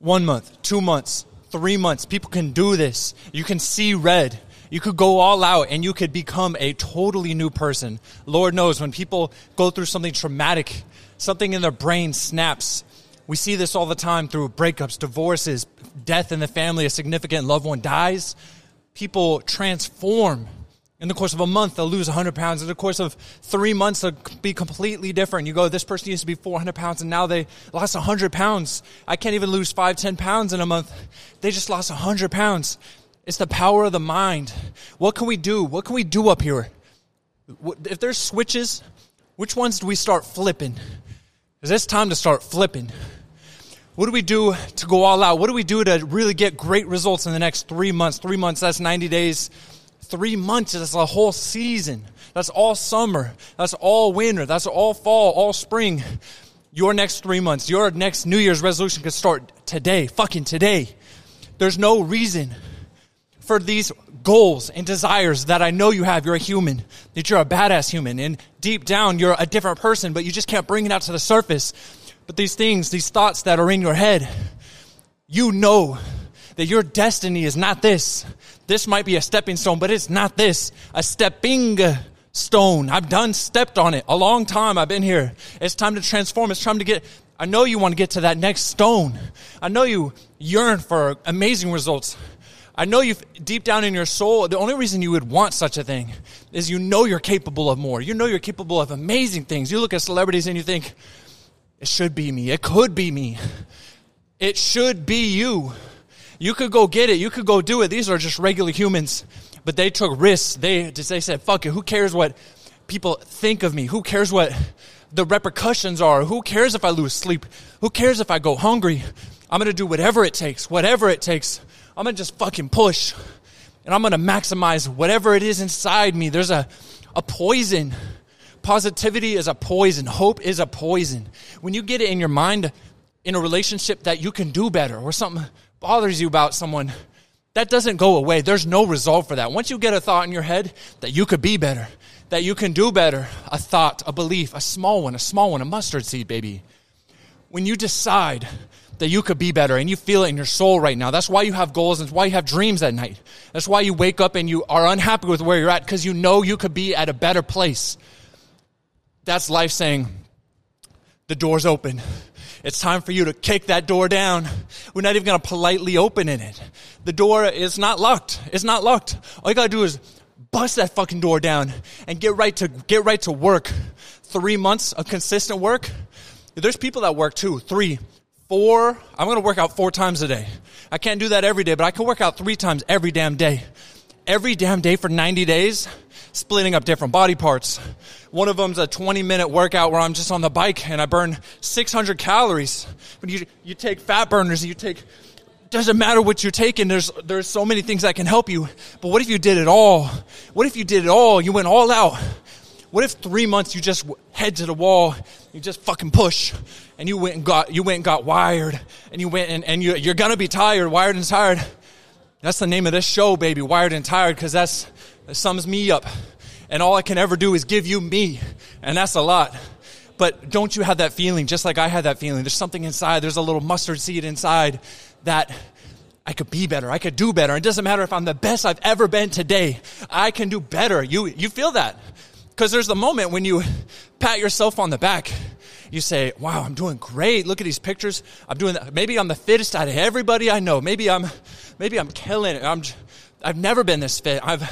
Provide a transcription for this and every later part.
one month, two months, three months. People can do this. You can see red. You could go all out and you could become a totally new person. Lord knows when people go through something traumatic, something in their brain snaps. We see this all the time through breakups, divorces, death in the family, a significant loved one dies. People transform. In the course of a month, they'll lose 100 pounds. In the course of three months, they'll be completely different. You go, this person used to be 400 pounds and now they lost 100 pounds. I can't even lose five, 10 pounds in a month. They just lost 100 pounds. It's the power of the mind. What can we do? What can we do up here? If there's switches, which ones do we start flipping? Is it's time to start flipping. What do we do to go all out? What do we do to really get great results in the next three months? Three months, that's 90 days. Three months, that's a whole season. That's all summer. That's all winter. That's all fall, all spring. Your next three months, your next New Year's resolution could start today, fucking today. There's no reason for these goals and desires that I know you have. You're a human, that you're a badass human, and deep down you're a different person, but you just can't bring it out to the surface. But these things, these thoughts that are in your head, you know that your destiny is not this. This might be a stepping stone, but it's not this. A stepping stone. I've done stepped on it a long time. I've been here. It's time to transform. It's time to get I know you want to get to that next stone. I know you yearn for amazing results. I know you deep down in your soul, the only reason you would want such a thing is you know you're capable of more. You know you're capable of amazing things. You look at celebrities and you think, it should be me. It could be me. It should be you. You could go get it. You could go do it. These are just regular humans, but they took risks. They, they said, fuck it. Who cares what people think of me? Who cares what the repercussions are? Who cares if I lose sleep? Who cares if I go hungry? I'm going to do whatever it takes, whatever it takes I'm gonna just fucking push and I'm gonna maximize whatever it is inside me. There's a, a poison. Positivity is a poison. Hope is a poison. When you get it in your mind in a relationship that you can do better or something bothers you about someone, that doesn't go away. There's no resolve for that. Once you get a thought in your head that you could be better, that you can do better, a thought, a belief, a small one, a small one, a mustard seed, baby. When you decide that you could be better and you feel it in your soul right now. That's why you have goals and why you have dreams at night. That's why you wake up and you are unhappy with where you're at because you know you could be at a better place. That's life saying, the door's open. It's time for you to kick that door down. We're not even going to politely open it. The door is not locked. It's not locked. All you got to do is bust that fucking door down and get right to get right to work. 3 months of consistent work. There's people that work two, three, four, I'm going to work out four times a day. I can't do that every day, but I can work out three times every damn day. Every damn day for 90 days, splitting up different body parts. One of them's a 20 minute workout where I'm just on the bike and I burn 600 calories. When you, you take fat burners, you take, doesn't matter what you're taking, there's, there's so many things that can help you. But what if you did it all? What if you did it all? You went all out. What if three months you just head to the wall, you just fucking push, and you went and got you went and got wired, and you went and, and you, you're gonna be tired, wired and tired. That's the name of this show, baby, wired and tired, because that's that sums me up. And all I can ever do is give you me, and that's a lot. But don't you have that feeling, just like I had that feeling? There's something inside. There's a little mustard seed inside that I could be better. I could do better. It doesn't matter if I'm the best I've ever been today. I can do better. You, you feel that. Because there's the moment when you pat yourself on the back. You say, wow, I'm doing great. Look at these pictures. I'm doing that. Maybe I'm the fittest out of everybody I know. Maybe I'm, maybe I'm killing it. I'm, I've never been this fit. I've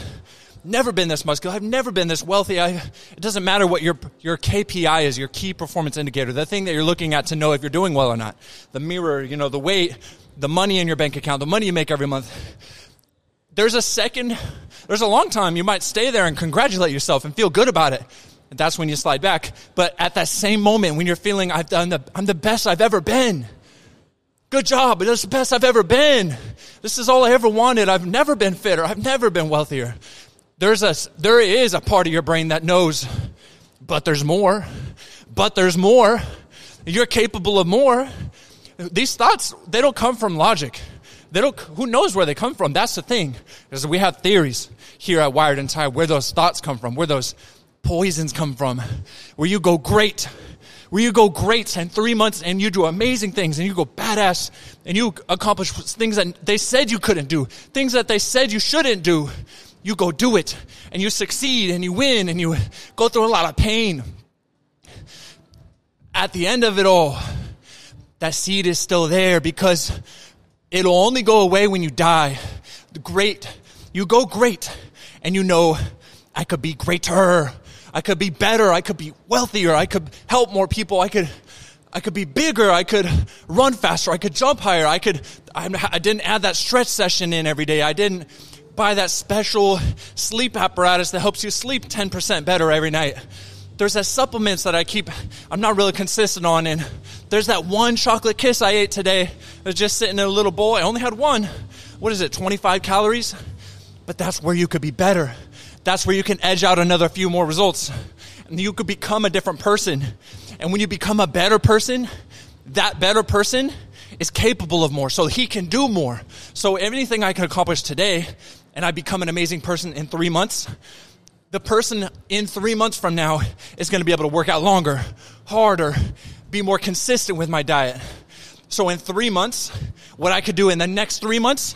never been this muscular. I've never been this wealthy. I, it doesn't matter what your, your KPI is, your key performance indicator, the thing that you're looking at to know if you're doing well or not. The mirror, you know, the weight, the money in your bank account, the money you make every month. There's a second, there's a long time you might stay there and congratulate yourself and feel good about it. And that's when you slide back. But at that same moment when you're feeling, I've done the, I'm the best I've ever been. Good job. Is the best I've ever been. This is all I ever wanted. I've never been fitter. I've never been wealthier. There's a, there is a part of your brain that knows, but there's more. But there's more. You're capable of more. These thoughts, they don't come from logic. They don't, who knows where they come from? That's the thing. Because we have theories here at Wired and Tired where those thoughts come from, where those poisons come from, where you go, great. where you go great and three months and you do amazing things and you go badass and you accomplish things that they said you couldn't do, things that they said you shouldn't do. You go do it and you succeed and you win and you go through a lot of pain. At the end of it all, that seed is still there because it'll only go away when you die. The great, you go great and you know, I could be greater. I could be better. I could be wealthier. I could help more people. I could, I could be bigger. I could run faster. I could jump higher. I could, I didn't add that stretch session in every day. I didn't buy that special sleep apparatus that helps you sleep 10% better every night. There's that supplements that I keep, I'm not really consistent on. And there's that one chocolate kiss I ate today. Was just sitting in a little bowl. I only had one. What is it, 25 calories? But that's where you could be better that's where you can edge out another few more results. And you could become a different person. And when you become a better person, that better person is capable of more. So he can do more. So anything I can accomplish today and I become an amazing person in three months, the person in three months from now is going to be able to work out longer, harder, be more consistent with my diet. So in three months, what I could do in the next three months,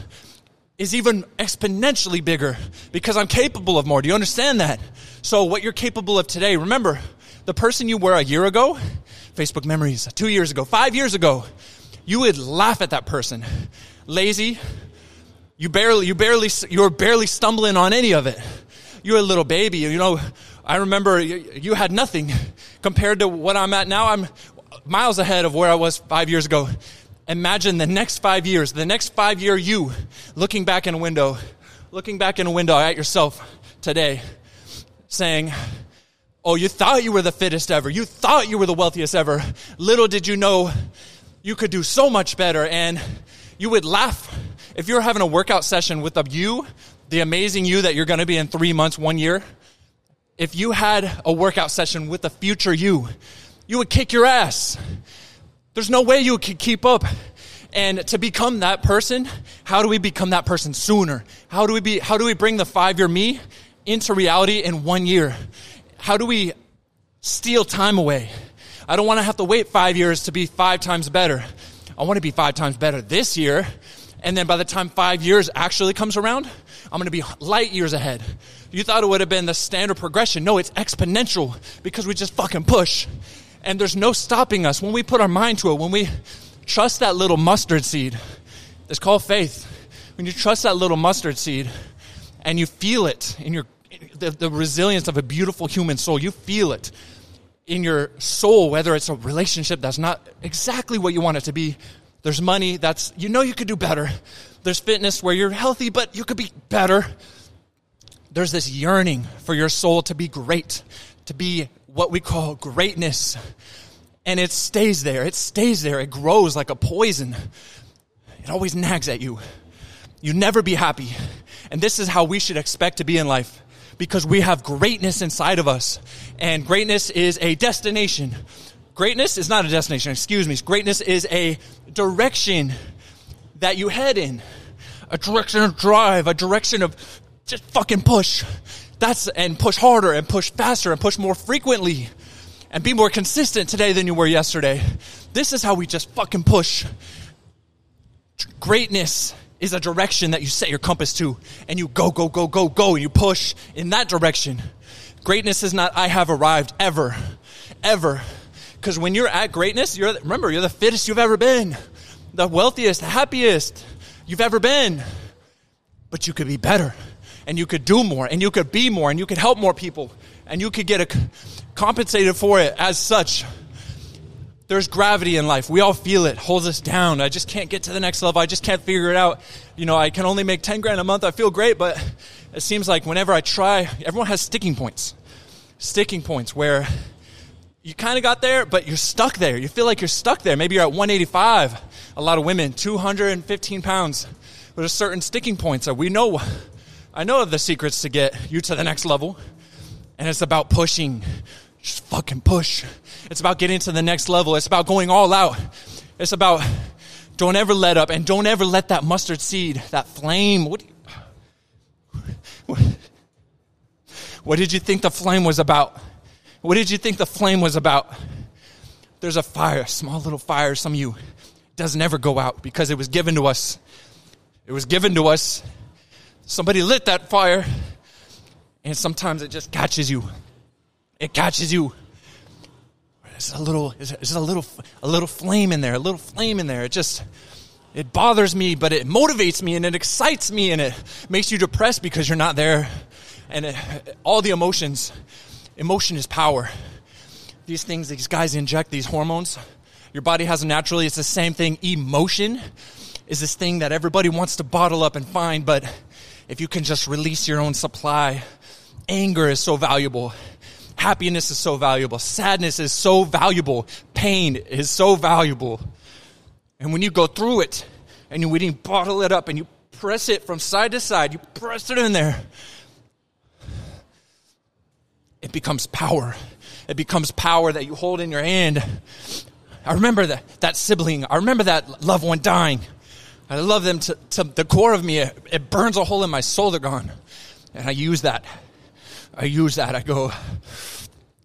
is even exponentially bigger because I'm capable of more. Do you understand that? So what you're capable of today, remember, the person you were a year ago, Facebook memories, two years ago, five years ago, you would laugh at that person. Lazy, you barely, you barely, you're barely stumbling on any of it. You're a little baby. You know, I remember you, you had nothing compared to what I'm at now. I'm miles ahead of where I was five years ago imagine the next five years, the next five year you looking back in a window, looking back in a window at yourself today, saying, Oh, you thought you were the fittest ever. You thought you were the wealthiest ever. Little did you know you could do so much better. And you would laugh if you're having a workout session with the you, the amazing you that you're going to be in three months, one year. If you had a workout session with the future you, you would kick your ass. There's no way you could keep up. And to become that person, how do we become that person sooner? How do we be, how do we bring the five year me into reality in one year? How do we steal time away? I don't want to have to wait five years to be five times better. I want to be five times better this year. And then by the time five years actually comes around, I'm going to be light years ahead. You thought it would have been the standard progression. No, it's exponential because we just fucking push and there's no stopping us when we put our mind to it, when we trust that little mustard seed. It's called faith. When you trust that little mustard seed and you feel it in your the, the resilience of a beautiful human soul, you feel it in your soul, whether it's a relationship that's not exactly what you want it to be. There's money that's, you know, you could do better. There's fitness where you're healthy, but you could be better. There's this yearning for your soul to be great, to be what we call greatness. And it stays there. It stays there. It grows like a poison. It always nags at you. You never be happy. And this is how we should expect to be in life because we have greatness inside of us. And greatness is a destination. Greatness is not a destination, excuse me. Greatness is a direction that you head in. A direction of drive, a direction of just fucking push. That's, and push harder and push faster and push more frequently and be more consistent today than you were yesterday. This is how we just fucking push. Greatness is a direction that you set your compass to and you go, go, go, go, go, and you push in that direction. Greatness is not, I have arrived ever, ever. Because when you're at greatness, you're, remember, you're the fittest you've ever been, the wealthiest, the happiest you've ever been. But you could be better and you could do more and you could be more and you could help more people and you could get a, compensated for it as such. There's gravity in life. We all feel it, holds us down. I just can't get to the next level. I just can't figure it out. You know, I can only make 10 grand a month. I feel great, but it seems like whenever I try, everyone has sticking points. Sticking points where you kind of got there, but you're stuck there. You feel like you're stuck there. Maybe you're at 185. A lot of women, 215 pounds. There's certain sticking points that we know I know of the secrets to get you to the next level. And it's about pushing. Just fucking push. It's about getting to the next level. It's about going all out. It's about don't ever let up and don't ever let that mustard seed, that flame. What, what, what did you think the flame was about? What did you think the flame was about? there's a fire, a small little fire, some of you, doesn't ever go out because it was given to us. It was given to us. Somebody lit that fire, and sometimes it just catches you. It catches you. There's a little, there's a little, a little flame in there, a little flame in there. It just, it bothers me, but it motivates me and it excites me and it makes you depressed because you're not there. And it, all the emotions, emotion is power. These things, these guys inject these hormones. Your body has them naturally. It's the same thing. Emotion is this thing that everybody wants to bottle up and find, but if you can just release your own supply, anger is so valuable. Happiness is so valuable. Sadness is so valuable. Pain is so valuable. And when you go through it and you, when you bottle it up and you press it from side to side, you press it in there, it becomes power. It becomes power that you hold in your hand. I remember that, that sibling. I remember that loved one dying. I love them to, to the core of me. It, it burns a hole in my soul. They're gone. And I use that. I use that. I go,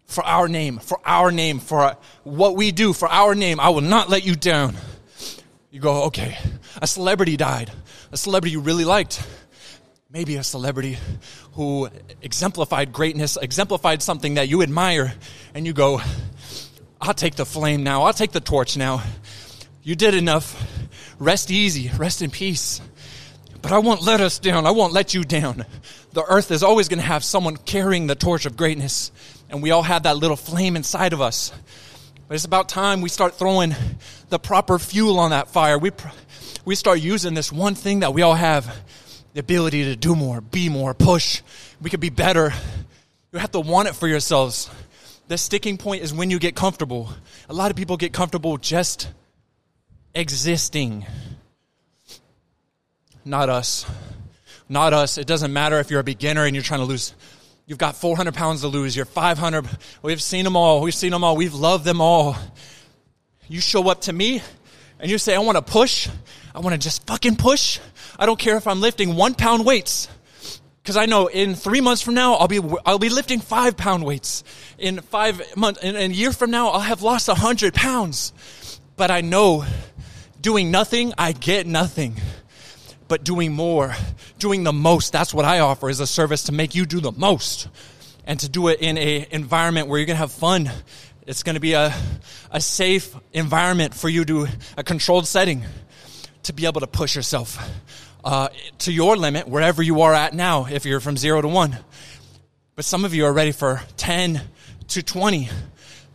for our name, for our name, for what we do, for our name, I will not let you down. You go, okay, a celebrity died, a celebrity you really liked, maybe a celebrity who exemplified greatness, exemplified something that you admire, and you go, I'll take the flame now, I'll take the torch now. You did enough. Rest easy, rest in peace. But I won't let us down, I won't let you down. The earth is always going to have someone carrying the torch of greatness, and we all have that little flame inside of us. But it's about time we start throwing the proper fuel on that fire. We, we start using this one thing that we all have the ability to do more, be more, push. We could be better. You have to want it for yourselves. The sticking point is when you get comfortable. A lot of people get comfortable just existing. Not us. Not us. It doesn't matter if you're a beginner and you're trying to lose You've got 400 pounds to lose. You're 500. We've seen them all. We've seen them all. We've loved them all. You show up to me and you say, I want to push. I want to just fucking push. I don't care if I'm lifting one pound weights. Cause I know in three months from now, I'll be, I'll be lifting five pound weights. In five months, in, in a year from now, I'll have lost a hundred pounds. But I know doing nothing, I get nothing but doing more, doing the most. That's what I offer is a service to make you do the most and to do it in a environment where you're to have fun. It's to be a, a safe environment for you to, a controlled setting to be able to push yourself uh, to your limit wherever you are at now if you're from zero to one. But some of you are ready for 10 to 20.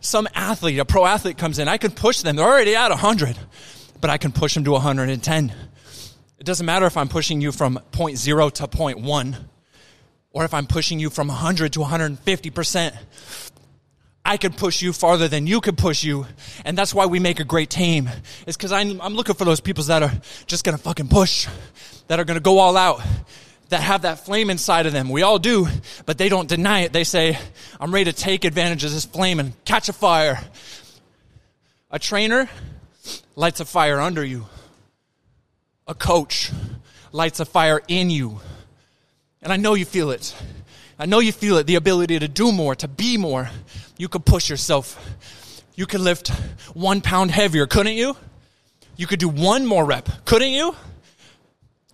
Some athlete, a pro athlete comes in, I can push them. They're already at 100, but I can push them to 110 it doesn't matter if I'm pushing you from point zero to point one, or if I'm pushing you from 100 to 150%. I can push you farther than you can push you. And that's why we make a great team. It's because I'm, I'm looking for those people that are just going to fucking push, that are going to go all out, that have that flame inside of them. We all do, but they don't deny it. They say, I'm ready to take advantage of this flame and catch a fire. A trainer lights a fire under you a coach lights a fire in you. And I know you feel it. I know you feel it the ability to do more, to be more. You could push yourself. You could lift one pound heavier, couldn't you? You could do one more rep, couldn't you?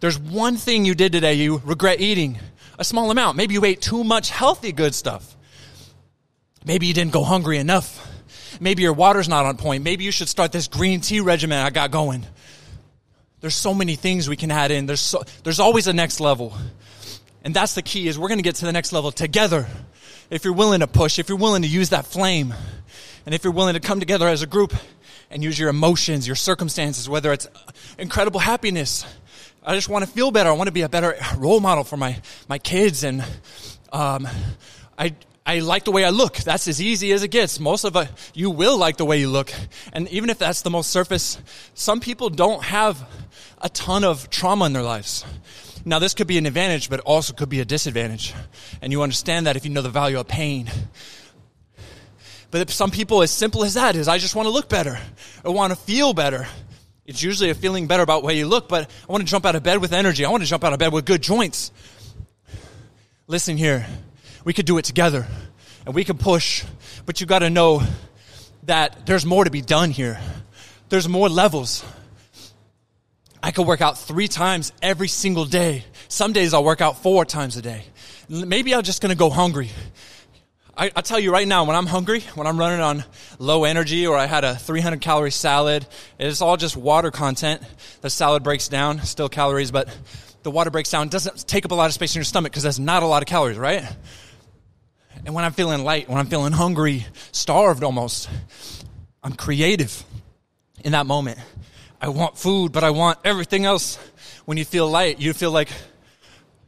There's one thing you did today you regret eating a small amount. Maybe you ate too much healthy, good stuff. Maybe you didn't go hungry enough. Maybe your water's not on point. Maybe you should start this green tea regimen I got going. There's so many things we can add in. There's, so, there's always a next level. And that's the key is we're going to get to the next level together. If you're willing to push, if you're willing to use that flame, and if you're willing to come together as a group and use your emotions, your circumstances, whether it's incredible happiness, I just want to feel better. I want to be a better role model for my, my kids. And, um, I, I like the way I look. That's as easy as it gets. Most of it, you will like the way you look. And even if that's the most surface, some people don't have a ton of trauma in their lives. Now, this could be an advantage, but also could be a disadvantage. And you understand that if you know the value of pain. But some people, as simple as that, is I just want to look better. I want to feel better. It's usually a feeling better about way you look, but I want to jump out of bed with energy. I want to jump out of bed with good joints. Listen here. We could do it together and we can push, but you got to know that there's more to be done here. There's more levels. I could work out three times every single day. Some days I'll work out four times a day. Maybe I'm just to go hungry. I, I tell you right now, when I'm hungry, when I'm running on low energy or I had a 300 calorie salad, it's all just water content. The salad breaks down, still calories, but the water breaks down. Doesn't take up a lot of space in your stomach because that's not a lot of calories, right? And when I'm feeling light, when I'm feeling hungry, starved almost, I'm creative in that moment. I want food, but I want everything else. When you feel light, you feel like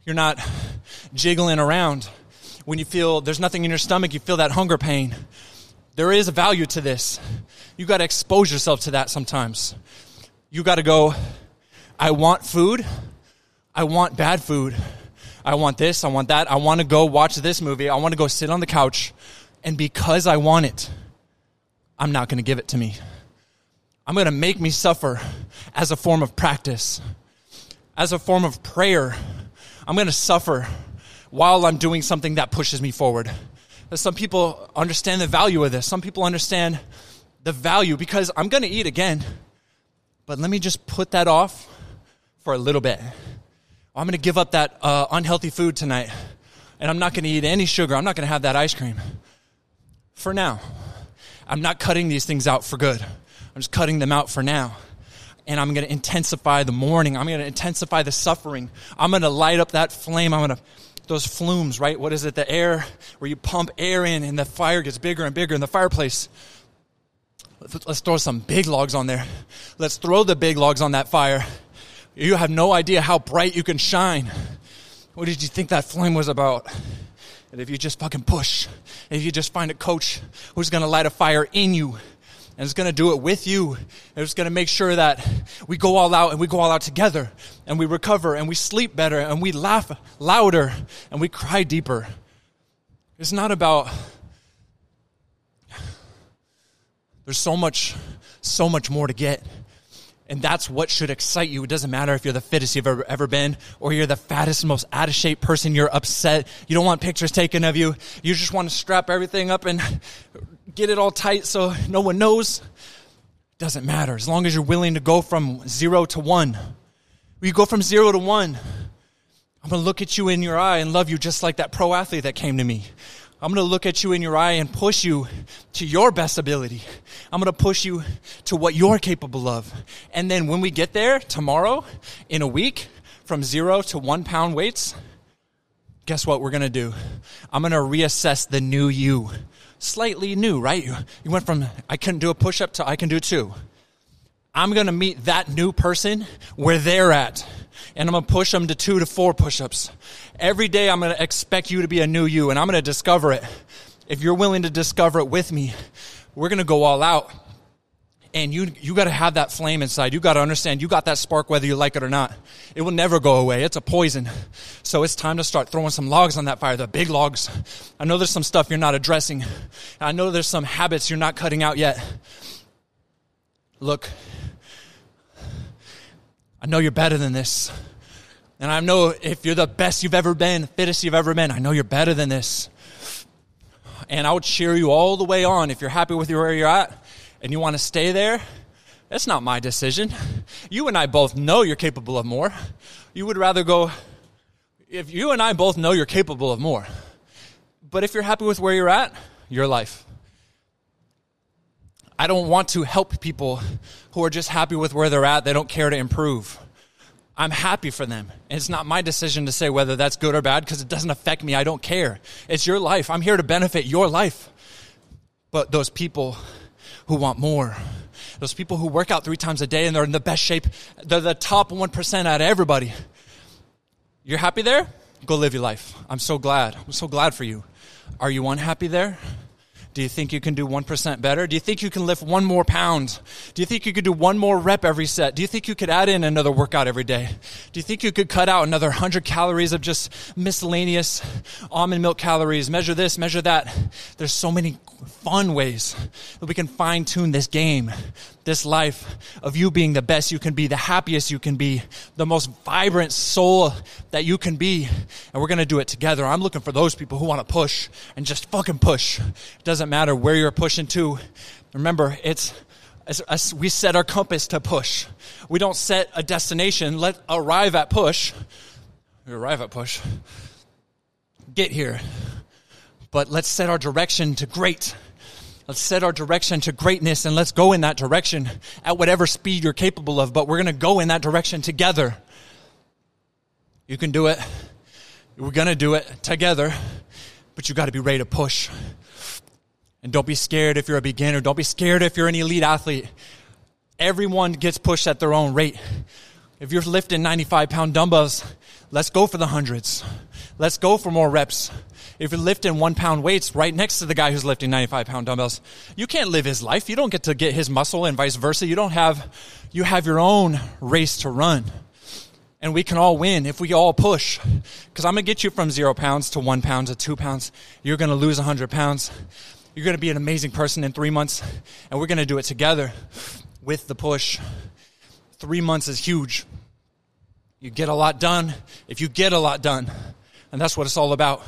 you're not jiggling around. When you feel there's nothing in your stomach, you feel that hunger pain. There is a value to this. You got to expose yourself to that sometimes. You got to go, I want food. I want bad food. I want this. I want that. I want to go watch this movie. I want to go sit on the couch. And because I want it, I'm not going to give it to me. I'm going to make me suffer as a form of practice, as a form of prayer. I'm going to suffer while I'm doing something that pushes me forward. Some people understand the value of this. Some people understand the value because I'm going to eat again. But let me just put that off for a little bit. I'm going to give up that uh, unhealthy food tonight. And I'm not going to eat any sugar. I'm not going to have that ice cream. For now. I'm not cutting these things out for good. I'm just cutting them out for now. And I'm going to intensify the mourning. I'm going to intensify the suffering. I'm going to light up that flame. I'm going to, those flumes, right? What is it? The air where you pump air in and the fire gets bigger and bigger in the fireplace. Let's throw some big logs on there. Let's throw the big logs on that fire. You have no idea how bright you can shine. What did you think that flame was about? And if you just fucking push, if you just find a coach who's going to light a fire in you, and is going to do it with you. And it's going to make sure that we go all out and we go all out together and we recover and we sleep better and we laugh louder and we cry deeper. It's not about, there's so much, so much more to get. And that's what should excite you. It doesn't matter if you're the fittest you've ever, ever been or you're the fattest, most out of shape person. You're upset. You don't want pictures taken of you. You just want to strap everything up and get it all tight so no one knows. Doesn't matter. As long as you're willing to go from zero to one. You go from zero to one. I'm going to look at you in your eye and love you just like that pro athlete that came to me. I'm going to look at you in your eye and push you to your best ability. I'm going to push you to what you're capable of. And then when we get there tomorrow, in a week, from zero to one pound weights, guess what we're going to do? I'm going to reassess the new you slightly new, right? You, you went from I couldn't do a push up to I can do two. I'm going to meet that new person where they're at. And I'm going to push them to two to four push ups. Every day I'm going to expect you to be a new you and I'm going to discover it. If you're willing to discover it with me, we're going to go all out and you you got to have that flame inside. You got to understand you got that spark whether you like it or not. It will never go away. It's a poison. So it's time to start throwing some logs on that fire, the big logs. I know there's some stuff you're not addressing. I know there's some habits you're not cutting out yet. Look, I know you're better than this. And I know if you're the best you've ever been, fittest you've ever been, I know you're better than this. And I would cheer you all the way on if you're happy with where you're at and you want to stay there, that's not my decision. You and I both know you're capable of more. You would rather go, if you and I both know you're capable of more. But if you're happy with where you're at, your life. I don't want to help people who are just happy with where they're at, they don't care to improve. I'm happy for them. And it's not my decision to say whether that's good or bad because it doesn't affect me. I don't care. It's your life. I'm here to benefit your life. But those people who want more. Those people who work out three times a day and they're in the best shape. They're the top 1% out of everybody. You're happy there? Go live your life. I'm so glad. I'm so glad for you. Are you unhappy there? Do you think you can do 1% better? Do you think you can lift one more pound? Do you think you could do one more rep every set? Do you think you could add in another workout every day? Do you think you could cut out another 100 calories of just miscellaneous almond milk calories? Measure this, measure that. There's so many fun ways that we can fine tune this game. This life of you being the best you can be, the happiest you can be, the most vibrant soul that you can be. And we're going to do it together. I'm looking for those people who want to push and just fucking push. It doesn't matter where you're pushing to. Remember, it's, we set our compass to push. We don't set a destination. Let arrive at push. We arrive at push. Get here. But let's set our direction to great. Let's set our direction to greatness and let's go in that direction at whatever speed you're capable of, but we're going to go in that direction together. You can do it. We're going to do it together, but you got to be ready to push. And don't be scared if you're a beginner. Don't be scared if you're an elite athlete. Everyone gets pushed at their own rate. If you're lifting 95 pound dumbbells, let's go for the hundreds. Let's go for more reps if you're lifting one pound weights right next to the guy who's lifting 95 pound dumbbells, you can't live his life. You don't get to get his muscle and vice versa. You don't have, you have your own race to run. And we can all win if we all push. Because I'm going to get you from zero pounds to one pound to two pounds. You're going to lose 100 pounds. You're going to be an amazing person in three months. And we're going to do it together with the push. Three months is huge. You get a lot done if you get a lot done. And that's what it's all about.